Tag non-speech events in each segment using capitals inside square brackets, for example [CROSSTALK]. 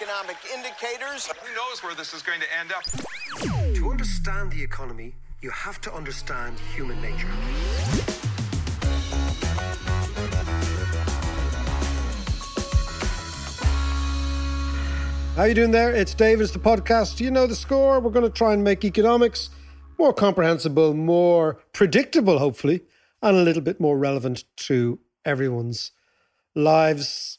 Economic indicators. Who knows where this is going to end up? To understand the economy, you have to understand human nature. How you doing there? It's David. It's the podcast. You know the score. We're going to try and make economics more comprehensible, more predictable, hopefully, and a little bit more relevant to everyone's lives.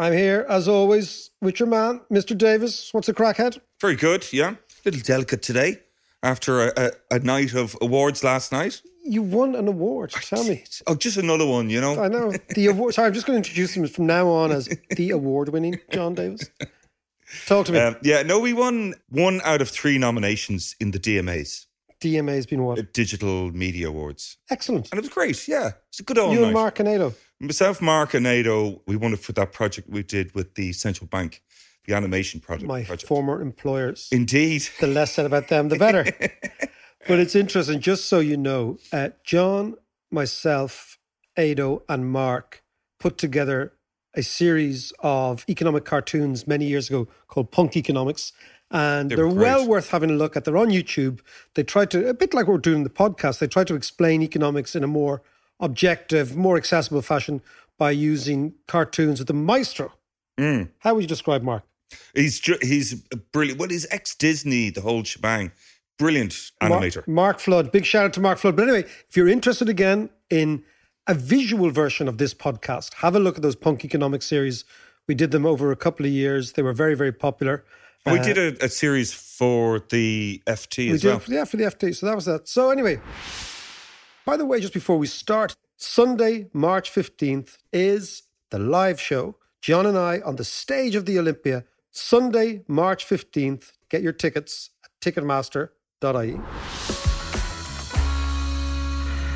I'm here, as always, with your man, Mr. Davis. What's a crackhead? Very good, yeah. little delicate today after a, a, a night of awards last night. You won an award. Tell me. Oh, just another one, you know. I know. The award. Sorry, I'm just going to introduce him from now on as [LAUGHS] the award winning John Davis. Talk to me. Um, yeah, no, we won one out of three nominations in the DMAs, DMA has been uh, what? Digital Media Awards. Excellent. And it was great, yeah. It's a good all you night. and Mark Canedo. Myself, Mark, and Ado, we won it for that project we did with the Central Bank, the animation project. My project. former employers. Indeed. the less said about them, the better. [LAUGHS] but it's interesting, just so you know, uh, John, myself, Ado, and Mark put together a series of economic cartoons many years ago called Punk Economics. And They they're, well worth having a look at. They're on YouTube. They try to, a bit like we're doing in the podcast, they try to explain economics in a more objective, more accessible fashion by using cartoons with the maestro. Mm. How would you describe Mark? He's he's brilliant. Well, he's ex Disney, the whole shebang. Brilliant animator. Mark Flood. Big shout out to Mark Flood. But anyway, if you're interested again in a visual version of this podcast, have a look at those punk economic series. We did them over a couple of years. They were very, very popular. And we did a, a series for the FT as did well. it yeah, for the FT. So that was that. So anyway, by the way, just before we start, Sunday, March 15th is the live show. John and I on the stage of the Olympia. Sunday, March 15th. Get your tickets at ticketmaster.ie.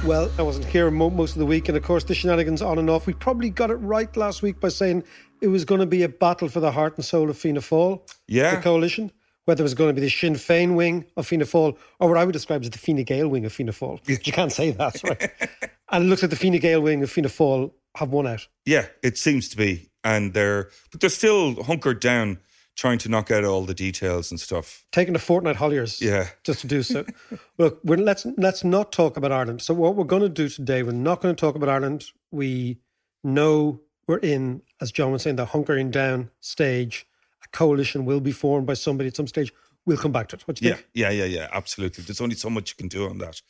Well, I wasn't here mo- most of the week, and of course, the shenanigans on and off. We probably got it right last week by saying it was going to be a battle for the heart and soul of Fianna Fáil, Yeah. the coalition. Whether it was going to be the Sinn Féin wing of Fianna Fáil, or what I would describe as the Fine Gael wing of Fianna Fáil. You can't say that, right? [LAUGHS] and it looks like the Fine Gael wing of Fianna Fáil have won out. Yeah, it seems to be, and they're but they're still hunkered down, trying to knock out all the details and stuff. taking a fortnight Holliers Yeah. just to do so. [LAUGHS] Look, we're, let's let's not talk about Ireland. So what we're going to do today, we're not going to talk about Ireland. We know we're in, as John was saying, the hunkering down stage. Coalition will be formed by somebody at some stage. We'll come back to it. What do you Yeah, think? yeah, yeah, yeah. Absolutely. There's only so much you can do on that.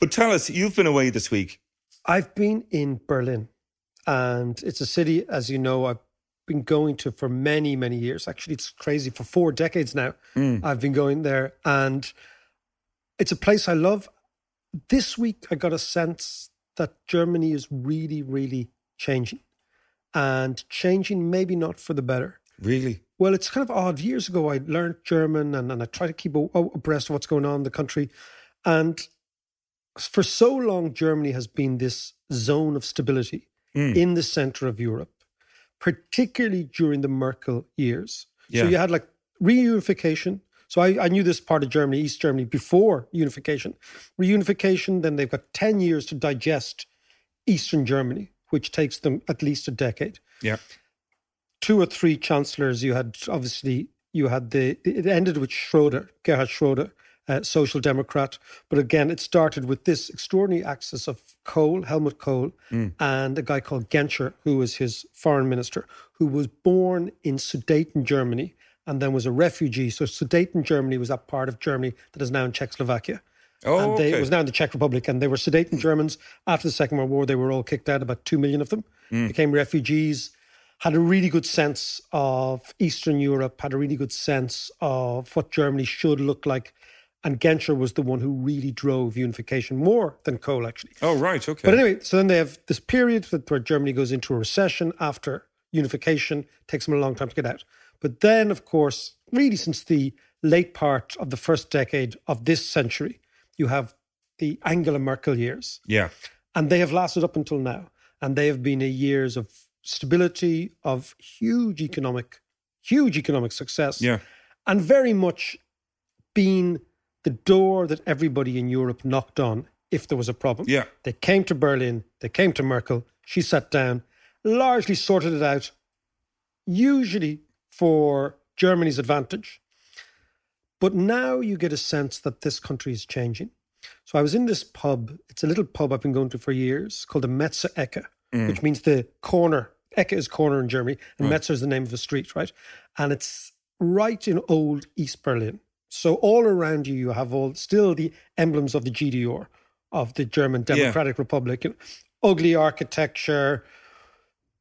But tell us, you've been away this week. I've been in Berlin, and it's a city, as you know, I've been going to for many, many years. Actually, it's crazy. For four decades now, hmm. I've been going there, and it's a place I love. This week, I got a sense that Germany is really, really changing, and changing maybe not for the better. Really? Well, it's kind of odd. Years ago, I learned German and, and I try to keep abreast of what's going on in the country. And for so long, Germany has been this zone of stability hmm. in the center of Europe, particularly during the Merkel years. Yeah. So you had like reunification. So I, I knew this part of Germany, East Germany, before unification. Reunification, then they've got 10 years to digest Eastern Germany, which takes them at least a decade Yeah. Two or three chancellors. You had obviously you had the it ended with Schroeder, Gerhard Schroeder, uh, social democrat. But again, it started with this extraordinary axis of Kohl, Helmut Kohl, and a guy called Genscher, who was his foreign minister, who was born in Sudeten, Germany, and then was a refugee. So Sudeten, Germany was that part of Germany that is now in Czechoslovakia. Oh, and they, okay. it was now in the Czech Republic, and they were Sudeten Germans. After the Second World War, they were all kicked out. About two million of them became refugees. Had a really good sense of Eastern Europe. Had a really good sense of what Germany should look like. And Genscher was the one who really drove unification more than Kohl, actually. Oh, right. Okay. But anyway, so then they have this period that- where Germany goes into a recession after unification. Takes them a long time to get out. But then, of course, really since the late part of the first decade of this century, you have the Angela Merkel years. yeah. And they have lasted up until now. And they have been a years of stability, of huge economic, huge economic success. Yeah. And very much been the door that everybody in Europe knocked on if there was a problem. Yeah. They came to Berlin, they came to Merkel, she sat down, largely sorted it out, usually for Germany's advantage. But now you get a sense that this country is changing. So I was in this pub, it's a little pub I've been going to for years called the Metze Ecke, Mm. which means the corner. Ecke is corner in Germany, and Metze is the name of a street, right? And it's right in old East Berlin. So all around you, you have all still the emblems of the GDR, of the German Democratic Republic, and ugly architecture,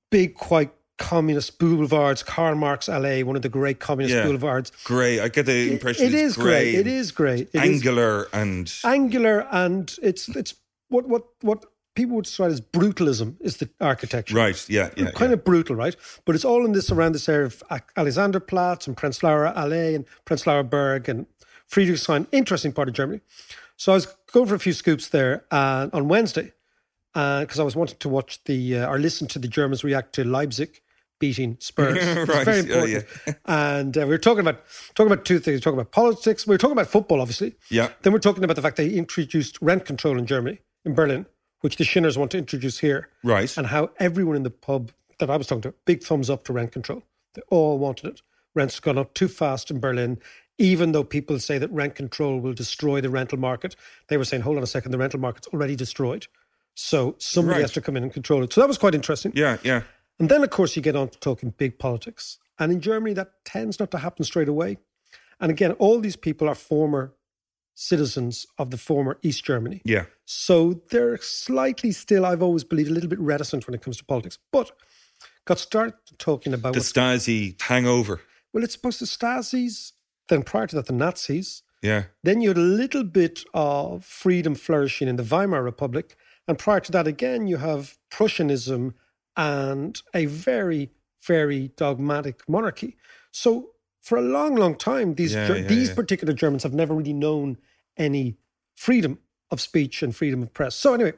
big, quite communist boulevards. Karl Marx Alley, one of the great communist Yeah. boulevards. Grey. I get the impression It it's is great. grey It is great. It is angular and angular, and it's it's what what what people would describe as brutalism is the architecture. right. Yeah. Yeah. Kind yeah. of brutal, right? But it's all in this around this area of Alexanderplatz and Prenzlauer Allee and Prenzlauer Berg and Friedrichshain. Interesting part of Germany. So I was going for a few scoops there uh, on Wednesday because I was wanting to watch the uh, or listen to the Germans react to Leipzig beating Spurs. [LAUGHS] Right. very important. [LAUGHS] and uh, we were talking about talking about two things. Talking about politics. We were talking about football, obviously. Yeah. Then we're talking about the fact they introduced rent control in Germany, in Berlin, which the Shinners want to introduce here. Right. And how everyone in the pub that I was talking to, big thumbs up to rent control. They all wanted it. Rent's gone up too fast in Berlin. Even though people say that rent control will destroy the rental market, they were saying, hold on a second, the rental market's already destroyed. So somebody Right. has to come in and control it. So that was quite interesting. Yeah. Yeah. And then, of course, you get on to talking big politics. And in Germany, that tends not to happen straight away. And again, all these people are former citizens of the former East Germany. Yeah. So they're slightly still, I've always believed, a little bit reticent when it comes to politics. But got started talking about The Stasi hangover. well, it's supposed to Stasis, then prior to that, the Nazis. Yeah. Then you had a little bit of freedom flourishing in the Weimar Republic. And prior to that, again, you have Prussianism and a very, very dogmatic monarchy. So for a long, long time, these, Yeah, yeah, these yeah. particular Germans have never really known any freedom of speech and freedom of press. So, anyway,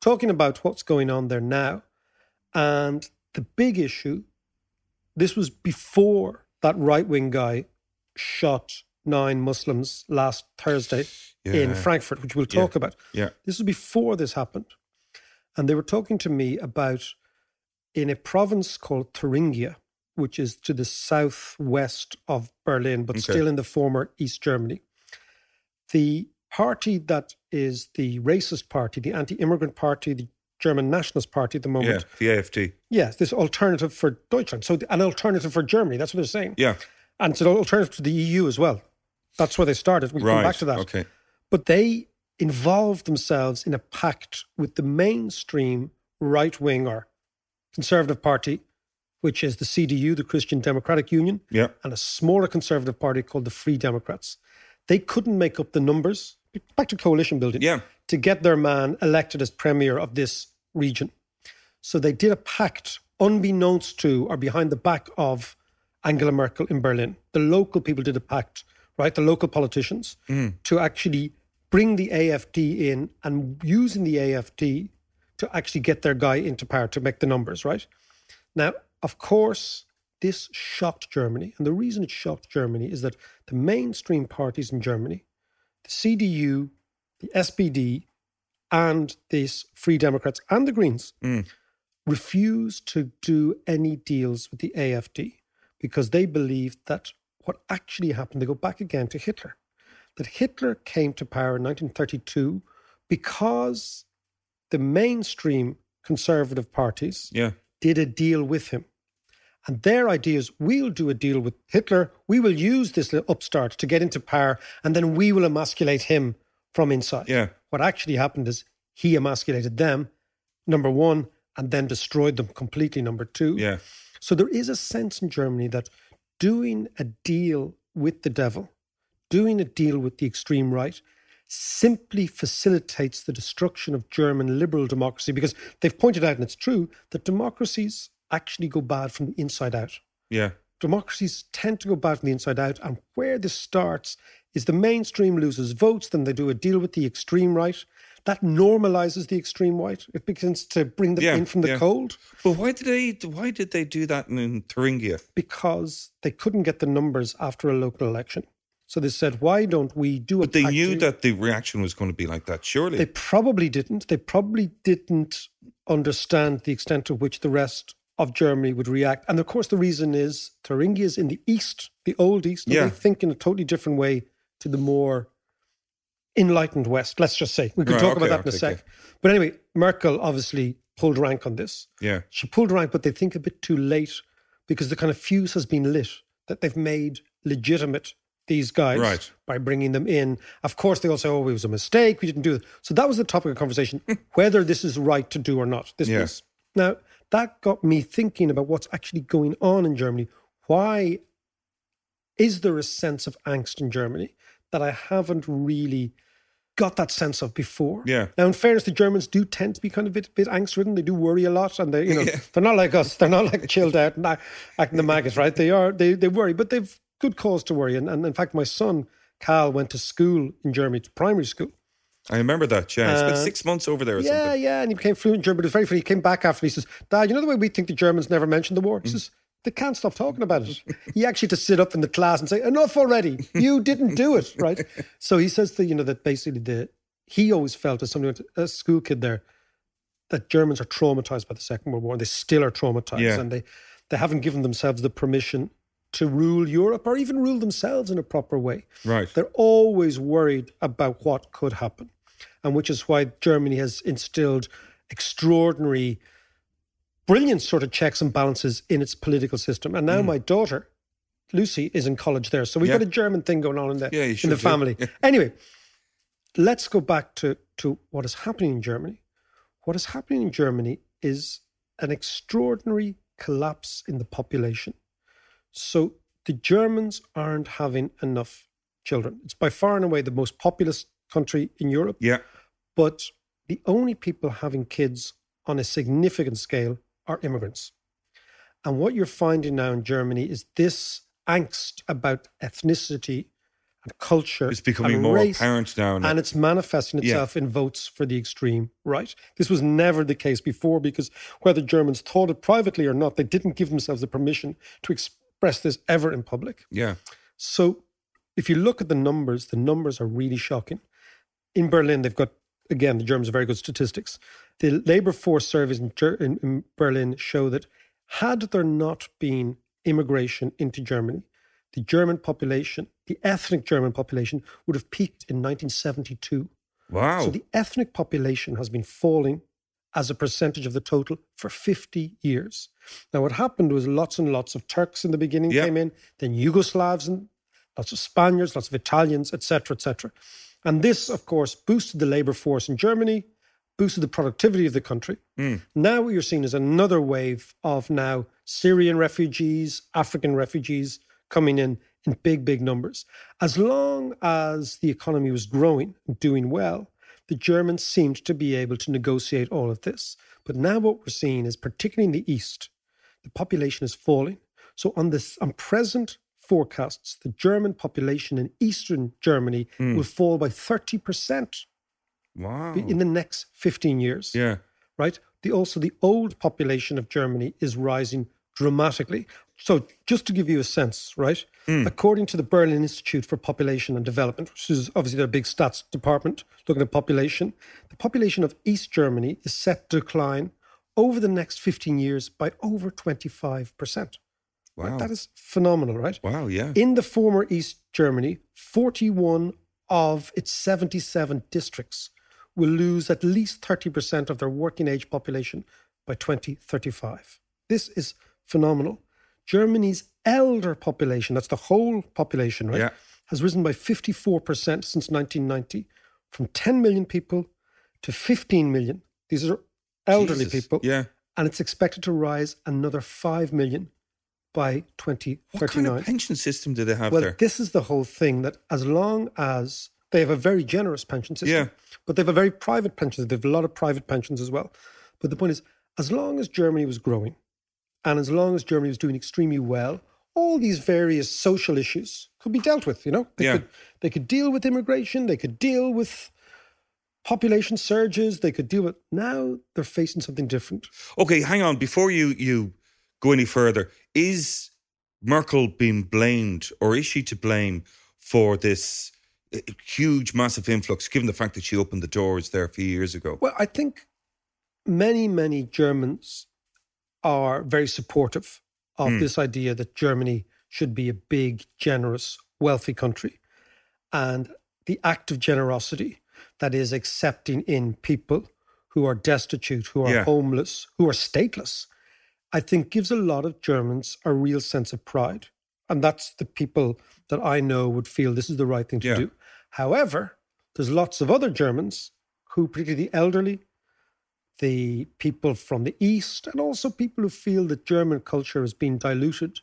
talking about what's going on there now. And the big issue this was before that right wing guy shot nine Muslims last Thursday in Frankfurt, which we'll talk about. Yeah. This was before this happened. And they were talking to me about in a province called Thuringia, which is to the southwest of Berlin, but Okay. still in the former East Germany. The party that is the racist party, the anti immigrant party, the German Nationalist Party at the moment. Yeah. The AFD. Yes, this alternative for Deutschland. So an alternative for Germany. That's what they're saying. Yeah. And it's an alternative to the EU as well. That's where they started. We'll right. come back to that. Okay. But they involved themselves in a pact with the mainstream right wing or conservative party, which is the CDU, the Christian Democratic Union, Yeah. and a smaller conservative party called the Free Democrats. They couldn't make up the numbers, back to coalition building, Yeah. to get their man elected as premier of this region. So they did a pact unbeknownst to or behind the back of Angela Merkel in Berlin. The local people did a pact, right? The local politicians mm. to actually bring the AFD in and using the AFD to actually get their guy into power to make the numbers, right? Now, of course, this shocked Germany. And the reason it shocked Germany is that the mainstream parties in Germany, the CDU, the SPD, and these Free Democrats and the Greens mm. refused to do any deals with the AFD because they believed that what actually happened, they go back again to Hitler, that Hitler came to power in 1932 because the mainstream conservative parties Yeah. did a deal with him. And their idea is we'll do a deal with Hitler. We will use this upstart to get into power, and then we will emasculate him from inside. Yeah. What actually happened is he emasculated them, number one, and then destroyed them completely, number two. Yeah. So there is a sense in Germany that doing a deal with the devil, doing a deal with the extreme right, simply facilitates the destruction of German liberal democracy because they've pointed out, and it's true, that democracies actually go bad from the inside out. Yeah. Democracies tend to go bad from the inside out, and where this starts is the mainstream loses votes, then they do a deal with the extreme right. That normalizes the extreme right. It begins to bring them Yeah, in from the yeah. cold But why did they? Why did they do that in Thuringia? because they couldn't get the numbers after a local election. So they said, why don't we do a But they knew deal? that the reaction was going to be like that. Surely. They probably didn't. They probably didn't understand the extent to which the rest of Germany would react. And of course, the reason is Thuringia is in the east, the old east. and Yeah. They think in a totally different way to the more enlightened west, let's just say. We could Right, talk okay, about that in a sec. But anyway, Merkel obviously pulled rank on this. yeah. She pulled rank, but they think a bit too late because the kind of fuse has been lit that they've made legitimate these guys Right. by bringing them in. Of course, they all say, "Oh, it was a mistake. We didn't do it." So that was the topic of conversation: [LAUGHS] whether this is right to do or not. This Yeah. now that got me thinking about what's actually going on in Germany. Why is there a sense of angst in Germany that I haven't really got that sense of before? Yeah. Now, in fairness, the Germans do tend to be kind of a bit, bit angst ridden. They do worry a lot, and they, you know, they're not like us. They're not like chilled out and act- acting the maggots, right? They are. They they worry, but they've good cause to worry. And, and in fact, my son Cal went to school in Germany, to primary school. I remember that. Yeah. He spent Uh, six months over there or Yeah, something. yeah, and he became fluent in German. But it was very funny. He came back after. and He says, "Dad, you know the way we think the Germans never mentioned the war." He Mm. says. They can't stop talking about it. [LAUGHS] He actually had to sit up in the class and say, "Enough already! You didn't do it, right?" [LAUGHS] So he says that you know that basically the he always felt as somebody a school kid there that Germans are traumatized by the Second World War and they still are traumatized Yeah. and they they haven't given themselves the permission to rule Europe or even rule themselves in a proper way. Right. They're always worried about what could happen, and which is why Germany has instilled extraordinary, brilliant sort of checks and balances in its political system. And now my daughter, Lucy, is in college there, so we've Mm. Yeah. got a German thing going on in the Yeah, in the do. family. Yeah. Anyway, let's go back to to what is happening in Germany. What is happening in Germany is an extraordinary collapse in the population. So the Germans aren't having enough children. It's by far and away the most populous country in Europe, Yeah. but the only people having kids on a significant scale are immigrants. And what you're finding now in Germany is this angst about ethnicity and culture. It's becoming and more race, apparent now. and it's manifesting Yeah. itself in votes for the extreme right. This was never the case before because whether Germans thought it privately or not, they didn't give themselves the permission to express this ever in public. yeah. So if you look at the numbers, the numbers are really shocking. In Berlin, they've got, again, the Germans are very good statistics. The labor force surveys in, Ger- in, in Berlin show that had there not been immigration into Germany, the German population, the ethnic German population, would have peaked in 1972. Wow. So the ethnic population has been falling as a percentage of the total for 50 years. Now, what happened was lots and lots of Turks in the beginning Yeah. came in, then Yugoslavs and lots of Spaniards, lots of Italians, etc., etc. And this, of course, boosted the labor force in Germany, boosted the productivity of the country. Hmm. Now what you're seeing is another wave of now Syrian refugees, African refugees coming in in big, big numbers. As long as the economy was growing doing well, the Germans seemed to be able to negotiate all of this. But now what we're seeing is, particularly in the east, the population is falling. So on this on present forecasts, the German population in eastern Germany hmm. will fall by 30% wow. in the next 15 years yeah. right? The also the old population of Germany is rising dramatically. So just to give you a sense, right? Hmm. According to the Berlin Institute for Population and Development, which is obviously their big stats department looking at population, the population of East Germany is set to decline over the next 15 years by over 25%. Wow. That is phenomenal, right? wow. Yeah. In the former East Germany, 41 of its 77 districts will lose at least 30% of their working age population by 2035. This is phenomenal. Germany's elder population, that's the whole population, right, Yeah. has risen by 54% since 1990, from 10 million people to 15 million. These are elderly Jesus. people. Yeah. And it's expected to rise another 5 million by 2039. What kind of pension system do they have Well, there? this is the whole thing that as long as they have a very generous pension system, Yeah. but they have a very private pension. They have a lot of private pensions as well. But the point is, as long as Germany was growing, and as long as Germany was doing extremely well, all these various social issues could be dealt with. You know, they Yeah. could they could deal with immigration, they could deal with population surges, they could deal with. Now they're facing something different. Okay, hang on. Before you you go any further, is Merkel being blamed, or is she to blame for this uh, huge, massive influx? Given the fact that she opened the doors there a few years ago. Well, I think many, many Germans are very supportive of hmm. this idea that Germany should be a big, generous, wealthy country. And the act of generosity that is accepting in people who are destitute, who are Yeah. homeless, who are stateless, I think gives a lot of Germans a real sense of pride. And that's the people that I know would feel this is the right thing to Yeah. do. However, there's lots of other Germans who, particularly the elderly, the people from the East, and also people who feel that German culture has been diluted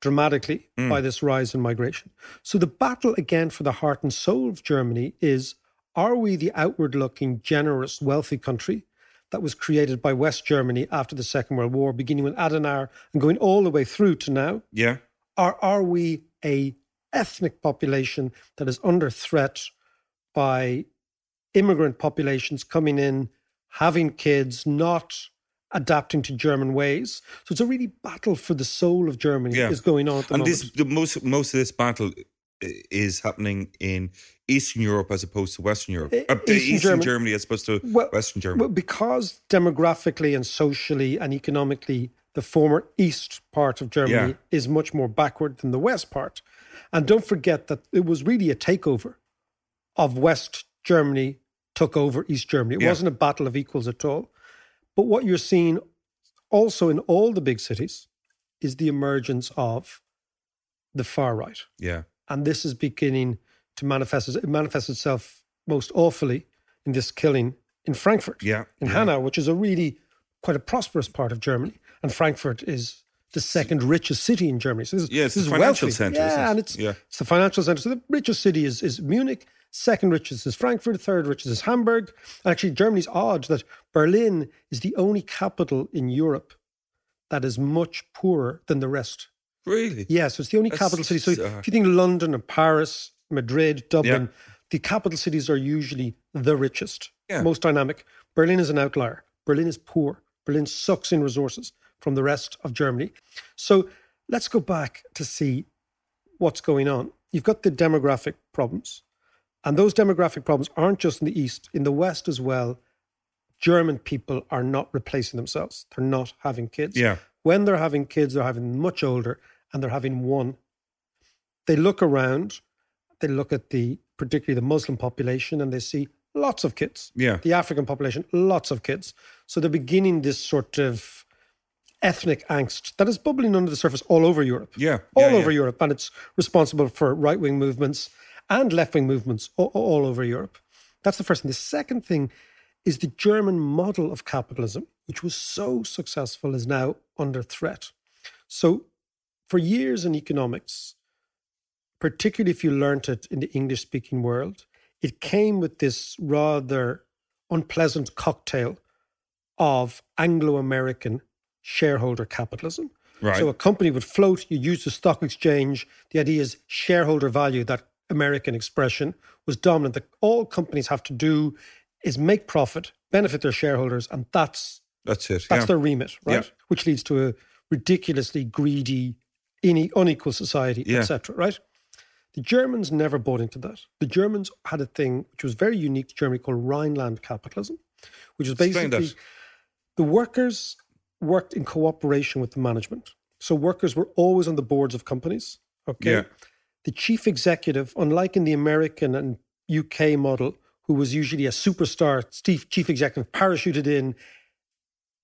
dramatically mm. by this rise in migration. So the battle again for the heart and soul of Germany is are we the outward looking, generous, wealthy country that was created by West Germany after the Second World War, beginning with Adenauer and going all the way through to now? yeah, Or are we a ethnic population that is under threat by immigrant populations coming in, having kids, not adapting to German ways? So it's a really battle for the soul of Germany yeah, is going on at the and moment. this the most most of this battle is happening in Eastern Europe as opposed to Western Europe. Uh, Eastern Eastern Germany- Germany as opposed to Well- Western Germany. Well, because demographically and socially and economically, the former east part of Germany Yeah. is much more backward than the west part. And don't forget that it was really a takeover of West Germany took over East Germany. It Yeah. wasn't a battle of equals at all. But what you're seeing also in all the big cities is the emergence of the far right yeah, and this is beginning to manifest. It manifests itself most awfully in this killing in Frankfurt, Yeah, in yeah. Hanau, which is a really quite a prosperous part of Germany, and Frankfurt is the second richest city in Germany. So this, Yeah, it's this the is financial wealthy. centre, Yeah, and it's Yeah. it's the financial center. So the richest city is is Munich. Second richest is Frankfurt. Third richest is Hamburg. And actually, Germany's odd that Berlin is the only capital in Europe that is much poorer than the rest. really. Yeah, so it's the only That's capital city. So if you think London and Paris, Madrid, Dublin, Yeah. the capital cities are usually the richest, Yeah. most dynamic. Berlin is an outlier. Berlin is poor. Berlin sucks in resources from the rest of Germany. So let's go back to see what's going on. You've got the demographic problems. And those demographic problems aren't just in the East, in the West as well. German people are not replacing themselves. They're not having kids. Yeah. When they're having kids, they're having much older and they're having one. They look around, they look at the particularly the Muslim population and they see lots of kids. Yeah. The African population, lots of kids. So they're beginning this sort of ethnic angst that is bubbling under the surface all over Europe. Yeah, All yeah, over yeah. Europe. And it's responsible for right wing movements and left wing movements all, all over Europe. That's the first thing. The second thing is the German model of capitalism, which was so successful, is now under threat. So, for years in economics, particularly if you learnt it in the English speaking world, it came with this rather unpleasant cocktail of Anglo American shareholder capitalism. Right. So a company would float, you use the stock exchange. The idea is shareholder value, that American expression was dominant. That all companies have to do is make profit, benefit their shareholders, and that's That's it. that's yeah. their remit, right? Yeah. Which leads to a ridiculously greedy, ine- unequal society, Yeah. etc. Right? The Germans never bought into that. The Germans had a thing which was very unique to Germany called Rhineland capitalism, which was basically the workers worked in cooperation with the management. So workers were always on the boards of companies. Okay. Yeah. The chief executive, unlike in the American and UK model, who was usually a superstar chief, chief executive, parachuted in,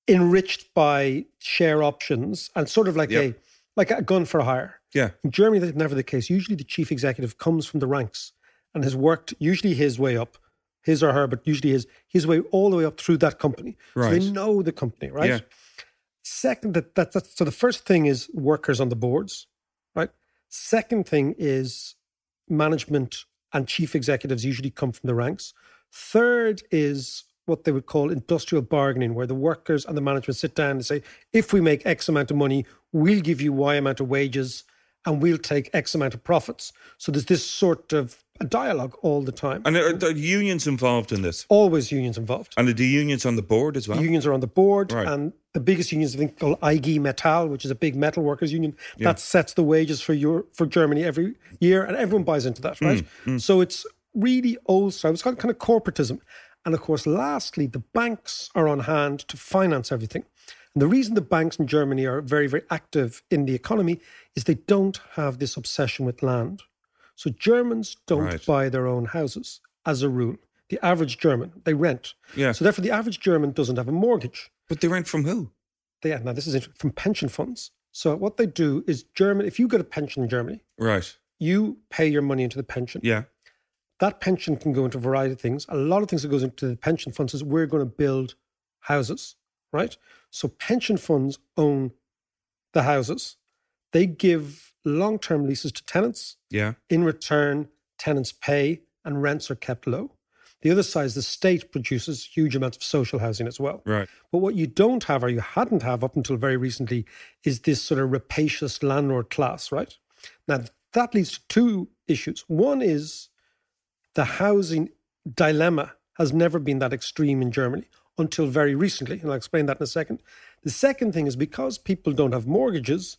enriched by share options, and sort of like a like a gun for hire. Yeah. In Germany, that's never the case. Usually, the chief executive comes from the ranks and has worked usually his way up, his or her, but usually his his way all the way up through that company. So Right. they know the company, right? Yeah. Second, that, that that's so the first thing is workers on the boards, right? Second thing is management and chief executives usually come from the ranks. Third is what they would call industrial bargaining, where the workers and the management sit down and say, if we make X amount of money, we'll give you Y amount of wages and we'll take X amount of profits. So there's this sort of a dialogue all the time. And are the unions involved in this? Always unions involved. And are the unions on the board as well? Unions are on the board, Right. and the biggest unions I think called IG Metall, which is a big metal workers union, Yeah. that sets the wages for your for Germany every year, and everyone buys into that, right? Mm, So it's really old style. It's got kind of corporatism, and of course, lastly, the banks are on hand to finance everything. And the reason the banks in Germany are very, very active in the economy is they don't have this obsession with land. So Germans don't Right. buy their own houses as a rule. The average German, they rent. Yeah. So therefore, the average German doesn't have a mortgage. But they rent from who? They, now, this is from pension funds. So what they do is German. If you get a pension in Germany, Right. you pay your money into the pension. Yeah. That pension can go into a variety of things. A lot of things that goes into the pension funds is we're going to build houses, right? So pension funds own the houses. They give long-term leases to tenants. Yeah. In return, tenants pay and rents are kept low. The other side is the state produces huge amounts of social housing as well. Right. But what you don't have, or you hadn't have up until very recently, is this sort of rapacious landlord class, right? Now, that leads to two issues. One is the housing dilemma has never been that extreme in Germany until very recently. And I'll explain that in a second. The second thing is because people don't have mortgages,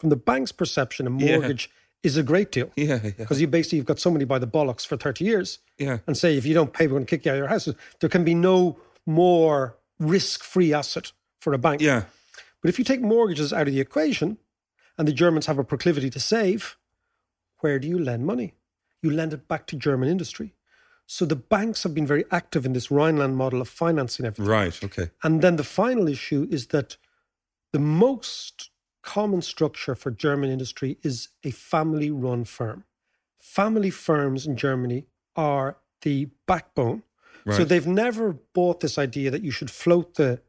from the bank's perception, a Yeah. mortgage is a great deal. Yeah. Yeah. Because you basically you've got somebody by the bollocks for 30 years Yeah. and say if you don't pay, we're going to kick you out of your house. There can be no more risk-free asset for a bank. Yeah. But if you take mortgages out of the equation and the Germans have a proclivity to save, where do you lend money? You lend it back to German industry. So the banks have been very active in this Rhineland model of financing everything. Right. Okay. And then the final issue is that the most common structure for German industry is a family run firm. Family firms in Germany are the backbone. So they've never bought this idea that you should float the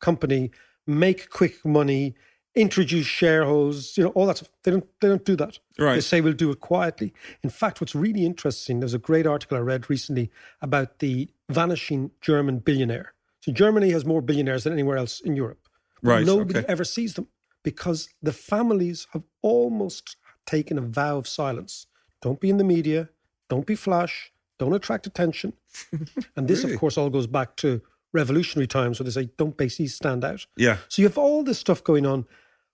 company, make quick money, introduce shareholders, you know, all that stuff. They don't they don't do that. They say we'll do it quietly. In fact, what's really interesting, there's a great article I read recently about the vanishing German billionaire. So Germany has more billionaires than anywhere else in Europe. Right, Nobody okay. ever sees them because the families have almost taken a vow of silence. Don't be in the media. Don't be flash. Don't attract attention. [LAUGHS] and this, Really? of course, all goes back to revolutionary times where they say, don't basically stand out. Yeah. So you have all this stuff going on.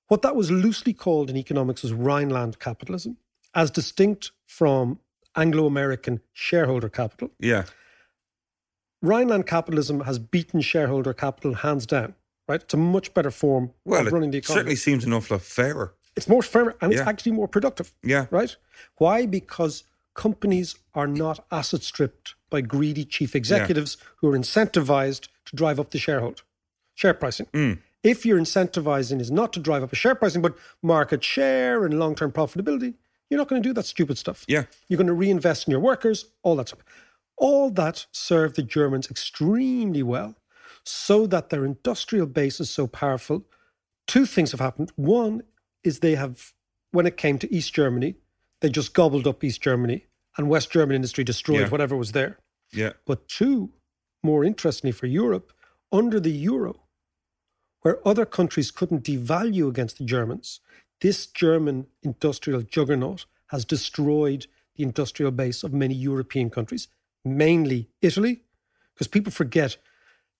What that was loosely called in economics was Rhineland capitalism, as distinct from Anglo American shareholder capital. Yeah. Rhineland capitalism has beaten shareholder capital hands down, right? It's a much better form Well, of running the it economy. certainly seems an awful lot fairer. It's more fair and it's actually more productive. Yeah. Right? Why? Because companies are not asset stripped by greedy chief executives who are incentivized to drive up the shareholder share pricing. Mm. If your incentivizing is not to drive up a share pricing, but market share and long term profitability, you're not going to do that stupid stuff. Yeah. You're going to reinvest in your workers, all that stuff. All that served the Germans extremely well so that their industrial base is so powerful. Two things have happened. One is they have, when it came to East Germany, they just gobbled up East Germany and West German industry destroyed Yeah. whatever was there. Yeah. But two, more interestingly for Europe, under the euro, where other countries couldn't devalue against the Germans, this German industrial juggernaut has destroyed the industrial base of many European countries, mainly Italy, because people forget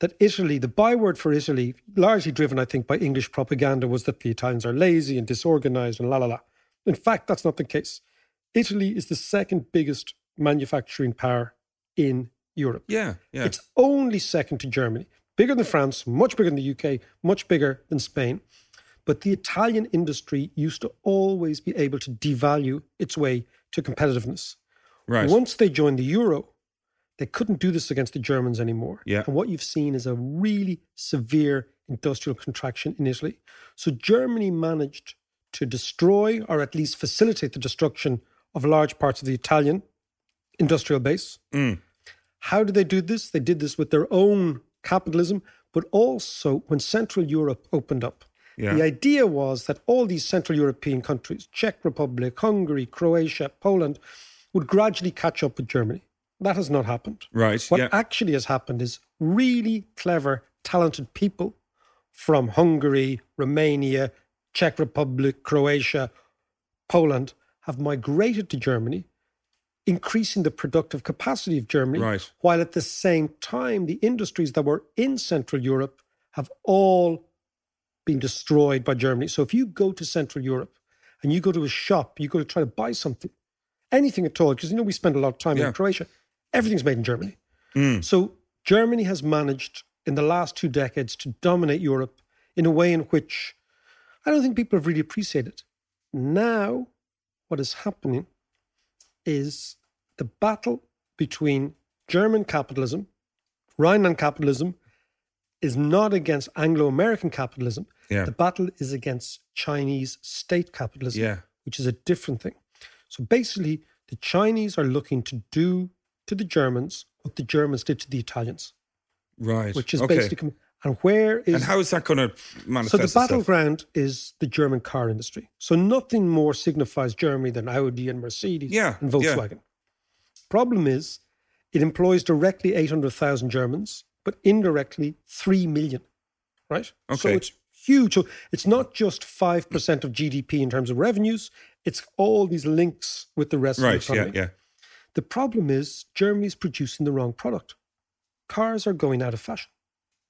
that Italy, the byword for Italy, largely driven, I think, by English propaganda, was that the Italians are lazy and disorganized and la la la. In fact, that's not the case. Italy is the second biggest manufacturing power in Europe. Yeah. Yeah. It's only second to Germany, bigger than France, much bigger than the UK, much bigger than Spain. But the Italian industry used to always be able to devalue its way to competitiveness. right. Once they joined the euro, they couldn't do this against the Germans anymore. Yeah. And what you've seen is a really severe industrial contraction in Italy. So Germany managed to destroy or at least facilitate the destruction of large parts of the Italian industrial base. Mm. How did they do this? They did this with their own capitalism, but also when Central Europe opened up. Yeah. The idea was that all these Central European countries, Czech Republic, Hungary, Croatia, Poland, would gradually catch up with Germany. That has not happened. Right. What yeah. actually has happened is really clever, talented people from Hungary, Romania, Czech Republic, Croatia, Poland have migrated to Germany, increasing the productive capacity of Germany, Right. while at the same time, the industries that were in Central Europe have all been destroyed by Germany. So if you go to Central Europe and you go to a shop, you go to try to buy something, anything at all, because you know we spend a lot of time Yeah. in Croatia, everything's made in Germany. Mm. So Germany has managed in the last two decades to dominate Europe in a way in which I don't think people have really appreciated. Now, what is happening is the battle between German capitalism, Rhineland capitalism, is not against Anglo American capitalism. Yeah. The battle is against Chinese state capitalism, Yeah. which is a different thing. So basically, the Chinese are looking to do to the Germans what the Germans did to the Italians, Right. which is okay. basically. And where is And how is that going to manifest so the itself? battleground is the German car industry. So nothing more signifies Germany than Audi and Mercedes Yeah, and yeah. Volkswagen. Problem is, it employs directly 800,000 Germans, but indirectly 3 million, right? Okay. So it's huge. So it's not just 5% of GDP in terms of revenues, it's all these links with the rest Right. of the economy. Yeah. Yeah. The problem is Germany's producing the wrong product. Cars are going out of fashion,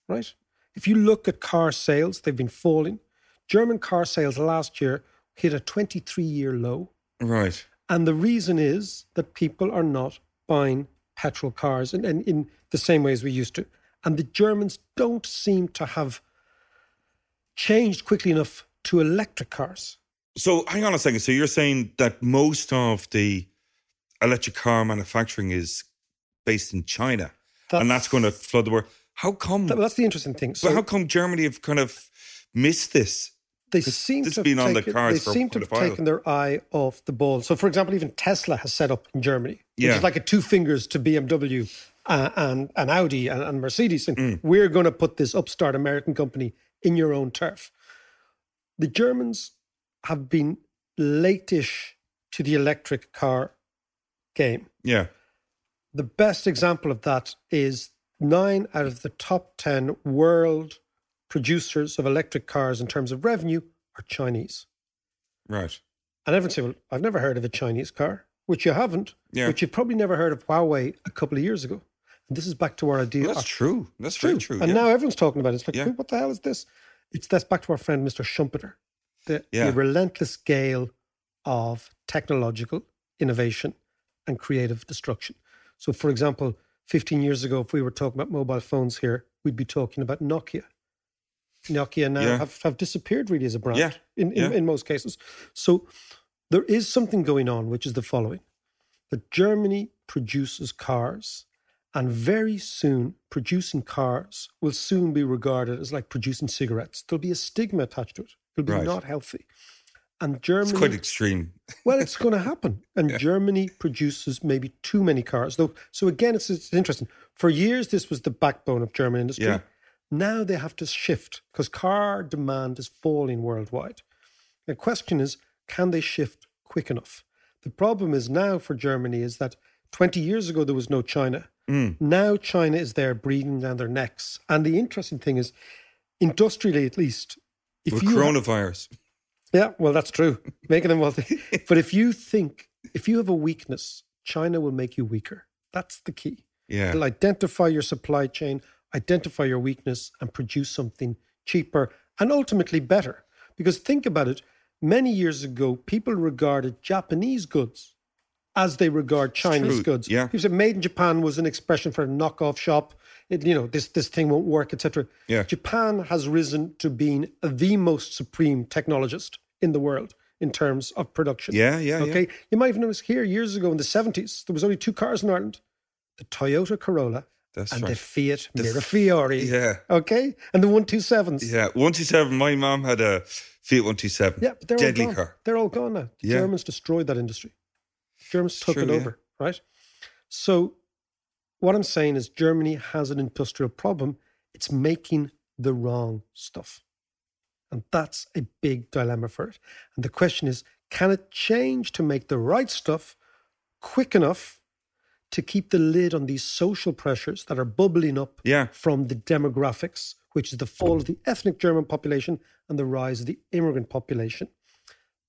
right? If you look at car sales, they've been falling. German car sales last year hit a 23 year low. Right. And the reason is that people are not buying petrol cars in, in, in the same way as we used to. And the Germans don't seem to have changed quickly enough to electric cars. So hang on a second. So you're saying that most of the electric car manufacturing is based in China, and that's going to flood the world. How come? That- that's the interesting thing. but how come Germany have kind of missed this? they seem to have been on the taken, cards they for seem to have taken their eye off the ball. So, for example, even Tesla has set up in Germany, which Yeah. is like a two fingers to BMW uh, and, and Audi and, and Mercedes. And Mm. we're going to put this upstart American company in your own turf. The Germans have been late-ish to the electric car game. Yeah. The best example of that is nine out of the top 10 world producers of electric cars in terms of revenue are Chinese. Right. And everyone say, well, I've never heard of a Chinese car, which you haven't, Yeah. which you've probably never heard of Huawei a couple of years ago. And this is back to our idea. Well, that's true. That's very true. And yeah. now everyone's talking about it. It's like, Yeah. What the hell is this? It's that's back to our friend Mr. Schumpeter, the, the relentless gale of technological innovation and creative destruction. So, for example, 15 years ago, if we were talking about mobile phones here, we'd be talking about Nokia. Nokia now Yeah. have, have disappeared really as a brand Yeah. in, in, Yeah. in most cases. So there is something going on, which is the following that Germany produces cars, and very soon, producing cars will soon be regarded as like producing cigarettes. There'll be a stigma attached to it. It'll be Right. not healthy. And It's Germany, quite extreme. well, it's going [LAUGHS] to happen. And Germany produces maybe too many cars. Though, so again, it's, it's interesting. For years, this was the backbone of German industry. Yeah. Now they have to shift because car demand is falling worldwide. The question is, can they shift quick enough? The problem is now for Germany is that 20 years ago there was no China. Mm. Now China is there breathing down their necks. And the interesting thing is, industrially at least, if With you coronavirus. Yeah, well, that's true. Making them wealthy. [LAUGHS] but if you think, if you have a weakness, China will make you weaker. That's the key. Yeah. They'll identify your supply chain, identify your weakness, and produce something cheaper and ultimately better. Because think about it many years ago, people regarded Japanese goods as they regard Chinese goods. yeah. People said made in Japan was an expression for a knockoff shop. It, you know, this this thing won't work, etc. Yeah. Japan has risen to being the most supreme technologist in the world in terms of production. Yeah, yeah, yeah. Okay. You might have noticed here years ago in the 70s, there was only two cars in Ireland the Toyota Corolla That's and the right. Fiat The f- Mirafiori. Yeah. Okay. And the 127s. Yeah. 127. My mom had a Fiat 127. Yeah, but they're Deadly all gone. car. They're all gone now. The Yeah. Germans destroyed that industry. Germans took it yeah. over, right? So what I'm saying is Germany has an industrial problem. It's making the wrong stuff. And that's a big dilemma for it. And the question is, can it change to make the right stuff quick enough to keep the lid on these social pressures that are bubbling up Yeah. from the demographics, which is the fall of the ethnic German population and the rise of the immigrant population.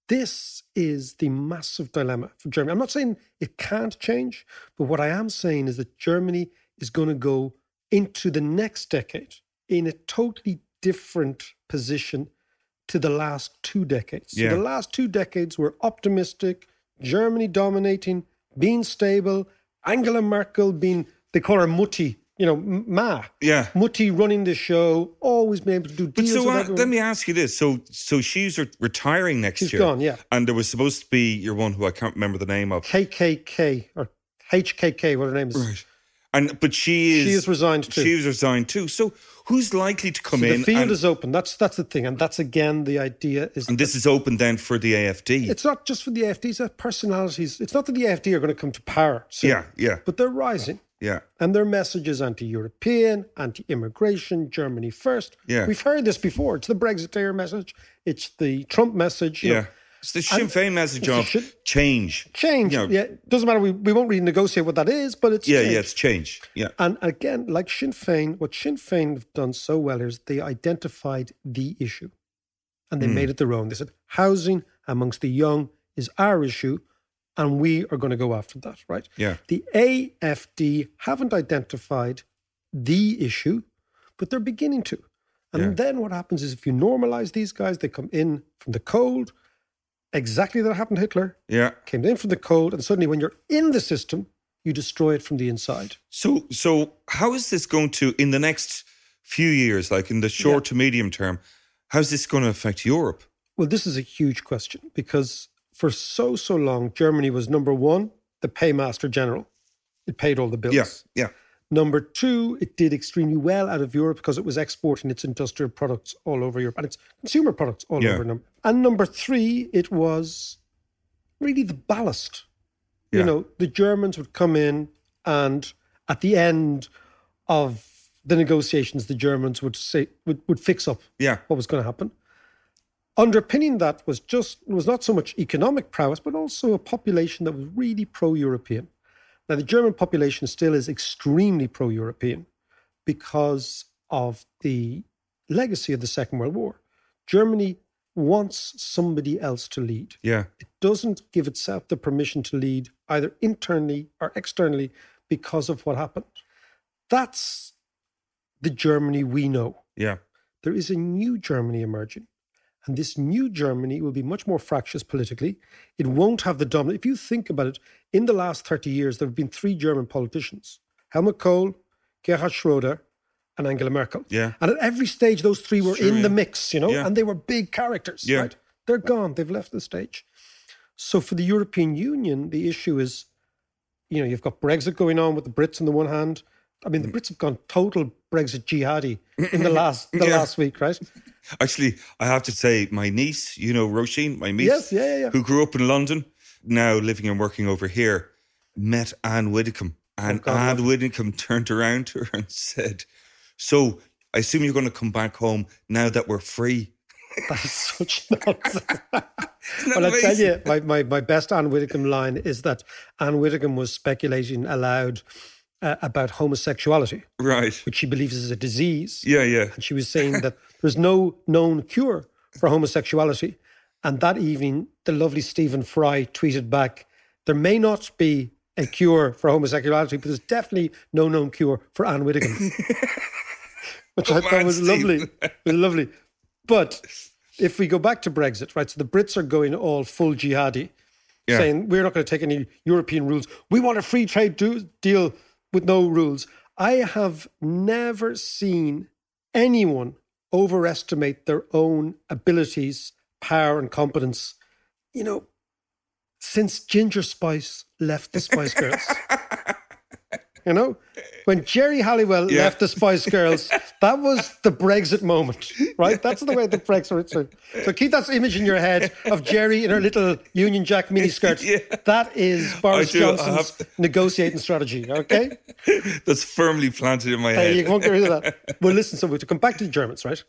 This is the massive dilemma for Germany. I'm not saying it can't change, but what I am saying is that Germany is going to go into the next decade in a totally different position to the last two decades. Yeah. So the last two decades were optimistic, Germany dominating, being stable, Angela Merkel being, they call her Mutti, you know, Ma. Yeah. Mutti running the show, always being able to do deals. But so uh, let me ask you this: so so she's re- retiring next She's year. She's gone, yeah. And there was supposed to be your one who I can't remember the name of. KKK or HKK, what her name is. Right. And but she is She is resigned too. She is resigned too. So who's likely to come So in? the field and, is open. That's that's the thing, and that's again the idea is. and this is open then for the AFD. it's not just for the AFD. It's that personalities. It's not that the AFD are going to come to power. soon, Yeah, yeah. But they're rising, yeah. and their message is anti-European, anti-immigration, Germany first. Yeah. we've heard this before. It's the Brexiteer message. It's the Trump message. you know. It's the Sinn Féin message of Sinn- change. Change. You know, yeah, doesn't matter. We, we won't renegotiate what that is, but it's Yeah, change. yeah, it's change. Yeah. And again, like Sinn Féin, what Sinn Féin have done so well is they identified the issue and they hmm. made it their own. They said, housing amongst the young is our issue and we are going to go after that, right? Yeah. The AFD haven't identified the issue, but they're beginning to. And Yeah. then what happens is if you normalize these guys, they come in from the cold, exactly that happened to Hitler, Yeah. came in from the cold, and suddenly when you're in the system, you destroy it from the inside. So so how is this going to in the next few years, like in the short to medium term, how's this going to affect Europe? Well, this is a huge question because for so, so long, Germany was number one, the paymaster general. It paid all the bills. Yeah, yeah. Number two, it did extremely well out of Europe because it was exporting its industrial products all over Europe and its consumer products all Yeah. over. Num- And number three, it was really the ballast. You know, the Germans would come in and at the end of the negotiations, the Germans would say would, would fix up Yeah. what was going to happen. Underpinning that was just was not so much economic prowess, but also a population that was really pro-European. Now, the German population still is extremely pro-European because of the legacy of the Second World War. Germany wants somebody else to lead. Yeah. It doesn't give itself the permission to lead either internally or externally because of what happened. That's the Germany we know. Yeah. There is a new Germany emerging. And this new Germany will be much more fractious politically. It won't have the dominant. If you think about it, in the last 30 years, there have been three German politicians Helmut Kohl, Gerhard Schroeder, and Angela Merkel. Yeah. And at every stage, those three were Sure, in the mix, you know, Yeah. and they were big characters, Yeah. right? They're gone. They've left the stage. So for the European Union, the issue is, you know, you've got Brexit going on with the Brits on the one hand. I mean, the Brits have gone total Brexit jihadi in the [LAUGHS] last the Yeah. last week, right? [LAUGHS] Actually, I have to say, my niece, you know, Roisin, my niece, Yes, yeah, yeah, who grew up in London, now living and working over here, met Anne Widdecombe. Oh, and Oh, God, Anne love Widdecombe turned around to her and said, So I assume you're going to come back home now that we're free. [LAUGHS] That's such nonsense. well, I tell you, my, my, my best Anne Widdecombe line is that Anne Widdecombe was speculating aloud uh, about homosexuality, Right. which she believes is a disease. Yeah, yeah. And she was saying that [LAUGHS] there's no known cure for homosexuality. And that evening, the lovely Stephen Fry tweeted back, There may not be a cure for homosexuality, but there's definitely no known cure for Anne Widdecombe. [LAUGHS] Which I thought man, was lovely. It was lovely. But if we go back to Brexit, right, so the Brits are going all full jihadi, Yeah. saying we're not going to take any European rules. We want a free trade do- deal with no rules. I have never seen anyone overestimate their own abilities, power, and competence. You know, since Ginger Spice left the Spice Girls. [LAUGHS] You know, when Geri Halliwell Yeah. left the Spice Girls, [LAUGHS] that was the Brexit moment, right? That's the way the [LAUGHS] Brexit. So, so keep that image in your head of Geri in her little Union Jack miniskirt. [LAUGHS] Yeah. That is Boris I do, I Johnson's have- negotiating strategy. Okay, That's firmly planted in my Uh, you head. won't get rid of that. Well, listen. So to come back to the Germans, right?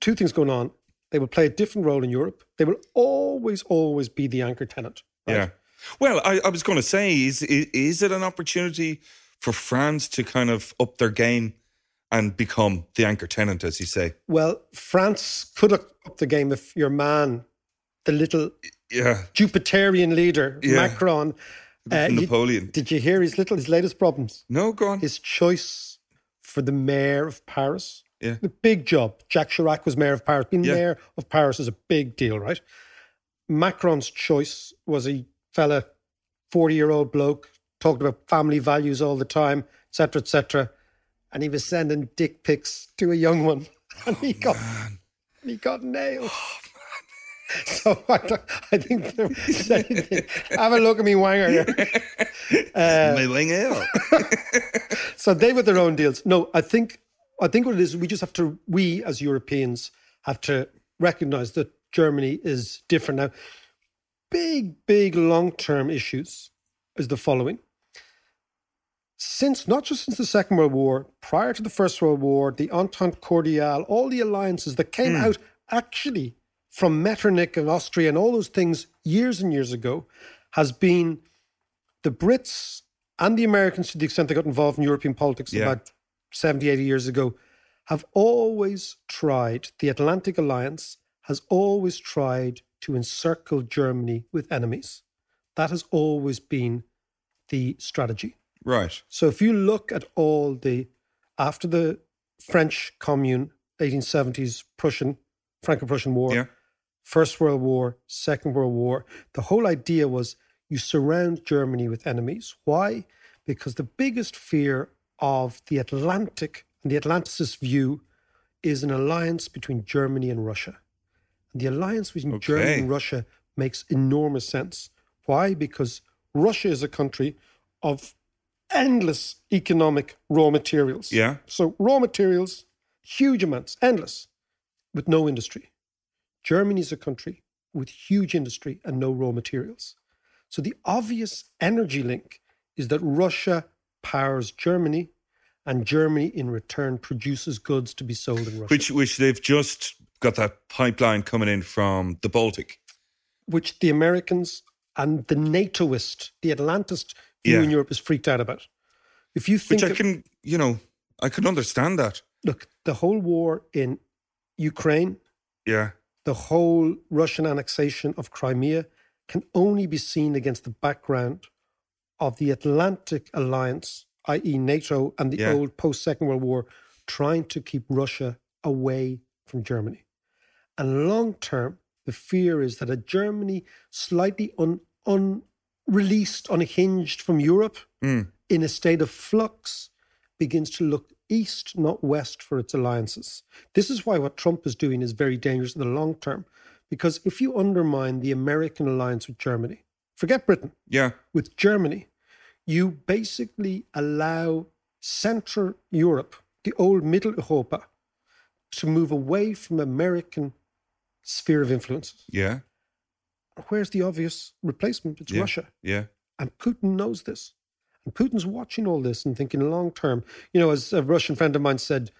Two things going on. They will play a different role in Europe. They will always, always be the anchor tenant. right? Yeah. Well, I, I was going to say, is, is is it an opportunity for France to kind of up their game and become the anchor tenant, as you say? Well, France could up the game if your man, the little Yeah. Jupiterian leader, Yeah. Macron. uh, you- Napoleon. did you hear his little his latest problems? no, go on. His choice for the mayor of Paris. Yeah. The big job. Jacques Chirac was mayor of Paris. Being Yeah. mayor of Paris is a big deal, right? Macron's choice was a fella, 40 year old bloke, talked about family values all the time, etc., etc. And he was sending dick pics to a young one. [LAUGHS] And he oh, got and he got nailed. Oh, [LAUGHS] so I, I think there was anything. Have a look at me, Wanger. here. My wing ale. So they with their own deals. No, I think I think what it is, we just have to we as Europeans have to recognize that Germany is different now. Big, big long term issues is the following. Since not just since the Second World War, prior to the First World War, the Entente Cordiale, all the alliances that came hmm. out actually from Metternich and Austria and all those things years and years ago, has been the Brits and the Americans, to the extent they got involved in European politics Yeah. about 70, 80 years ago, have always tried, the Atlantic Alliance has always tried to encircle Germany with enemies. That has always been the strategy. right. So if you look at all the, after the French Commune, 1870s Prussian, Franco-Prussian War, Yeah. First World War, Second World War, the whole idea was you surround Germany with enemies. Why? Because the biggest fear of the Atlantic and the Atlanticist view is an alliance between Germany and Russia. The alliance between Germany and Russia makes enormous sense. Why? Because Russia is a country of endless economic raw materials. Yeah. So raw materials, huge amounts, endless, with no industry. Germany is a country with huge industry and no raw materials. So the obvious energy link is that Russia powers Germany and Germany in return produces goods to be sold in Russia. Which which they've just got that pipeline coming in from the Baltic. which the Americans and the NATOist, the Atlantist view Yeah. in Europe is freaked out about. If you think Which I of- can, you know, I can understand that. look, the whole war in Ukraine, Yeah. the whole Russian annexation of Crimea can only be seen against the background of the Atlantic alliance i.e., NATO and the Yeah. old post Second World War, trying to keep Russia away from Germany. And long term, the fear is that a Germany slightly un, unreleased, unhinged from Europe, Mm. in a state of flux, begins to look east, not west, for its alliances. This is why what Trump is doing is very dangerous in the long term. Because if you undermine the American alliance with Germany, forget Britain, Yeah. with Germany, you basically allow Central Europe, the old Middle Europa, to move away from American sphere of influence. Yeah. Where's the obvious replacement? It's Yeah. Russia. Yeah. And Putin knows this. And Putin's watching all this and thinking long term. You know, as a Russian friend of mine said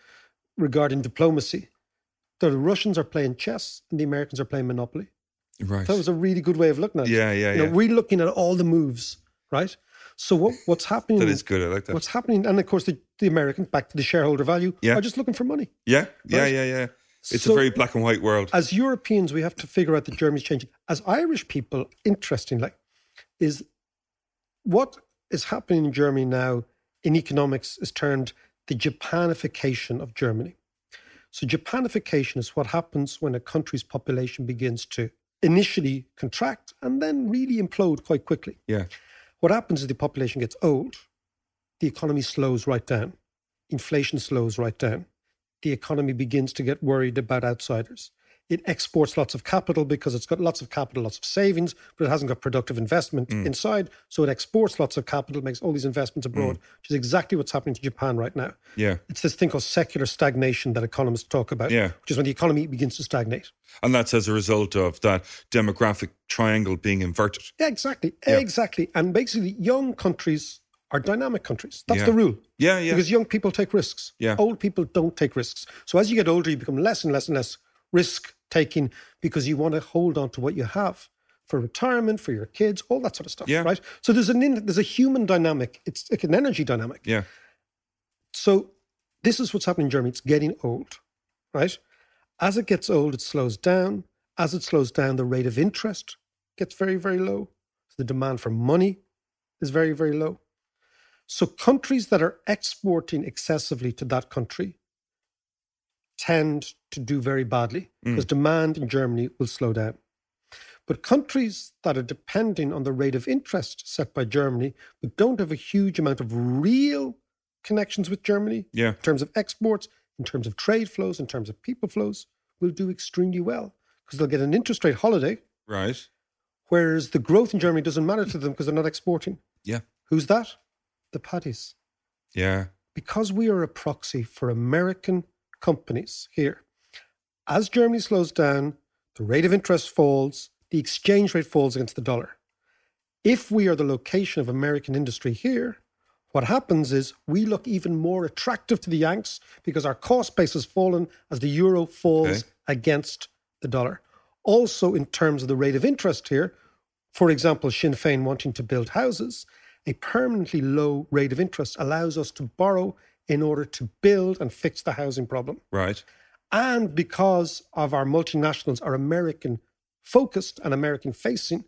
regarding diplomacy, that the Russians are playing chess and the Americans are playing Monopoly. Right. That was a really good way of looking at it. Yeah, yeah, You know, yeah. we're looking at all the moves, right? So what, what's happening? That is good. I like that. What's happening? And of course, the, the Americans, back to the shareholder value, Yeah. are just looking for money. Yeah. Yeah. Right? Yeah. Yeah. It's So- a very black and white world. As Europeans, we have to figure out that Germany's changing. As Irish people, interestingly, is what is happening in Germany now in economics is termed the Japanification of Germany. So, Japanification is what happens when a country's population begins to initially contract and then really implode quite quickly. yeah. What happens is the population gets old, the economy slows right down, inflation slows right down, the economy begins to get worried about outsiders. It exports lots of capital because it's got lots of capital, lots of savings, but it hasn't got productive investment mm. inside. So it exports lots of capital, makes all these investments abroad, mm. which is exactly what's happening to Japan right now. Yeah. It's this thing called secular stagnation that economists talk about, Yeah. which is when the economy begins to stagnate. And that's as a result of that demographic triangle being inverted. Yeah, exactly. Yeah. Exactly. And basically, young countries are dynamic countries. That's Yeah. the rule. Yeah. Yeah. Because young people take risks. Yeah. Old people don't take risks. So as you get older, you become less and less and less risk taking because you want to hold on to what you have for retirement, for your kids, all that sort of stuff. Yeah. Right. So there's an in, there's a human dynamic. It's like an energy dynamic. yeah. So this is what's happening in Germany. It's getting old, right? As it gets old, it slows down. As it slows down, the rate of interest gets very, very low. So the demand for money is very, very low. So countries that are exporting excessively to that country tend to do very badly mm. because demand in Germany will slow down. But countries that are depending on the rate of interest set by Germany, but don't have a huge amount of real connections with Germany Yeah. in terms of exports, in terms of trade flows, in terms of people flows, will do extremely well because they'll get an interest rate holiday, Right. whereas the growth in Germany doesn't matter to them because they're not exporting. Yeah. Who's that? The paddies. Yeah. Because we are a proxy for American companies here. As Germany slows down, the rate of interest falls, the exchange rate falls against the dollar. If we are the location of American industry here, what happens is we look even more attractive to the Yanks because our cost base has fallen as the euro falls Okay. against the dollar. Also, in terms of the rate of interest here, for example, Sinn Féin wanting to build houses, a permanently low rate of interest allows us to borrow in order to build and fix the housing problem. Right. And because of our multinationals are American focused and American facing,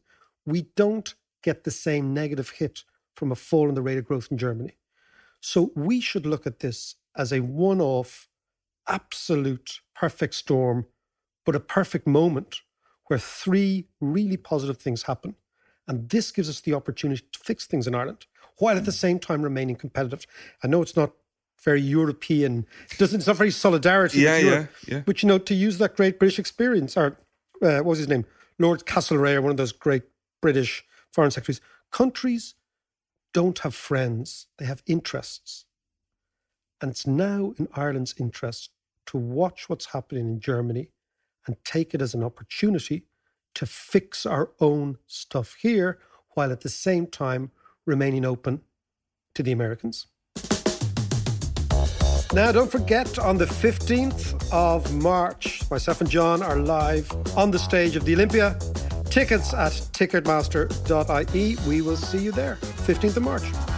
we don't get the same negative hit from a fall in the rate of growth in Germany. So we should look at this as a one off, absolute perfect storm, but a perfect moment where three really positive things happen. And this gives us the opportunity to fix things in Ireland while at the same time remaining competitive. I know it's not very European, it doesn't, it's not very solidarity. Yeah, Europe, yeah, yeah. But you know, to use that great British experience, or uh, what was his name? Lord Castlereagh, one of those great British foreign secretaries. Countries don't have friends, they have interests. And it's now in Ireland's interest to watch what's happening in Germany and take it as an opportunity to fix our own stuff here while at the same time remaining open to the Americans. Now, don't forget, on the 15th of March, myself and John are live on the stage of the Olympia. Tickets at ticketmaster.ie. We will see you there, 15th of March.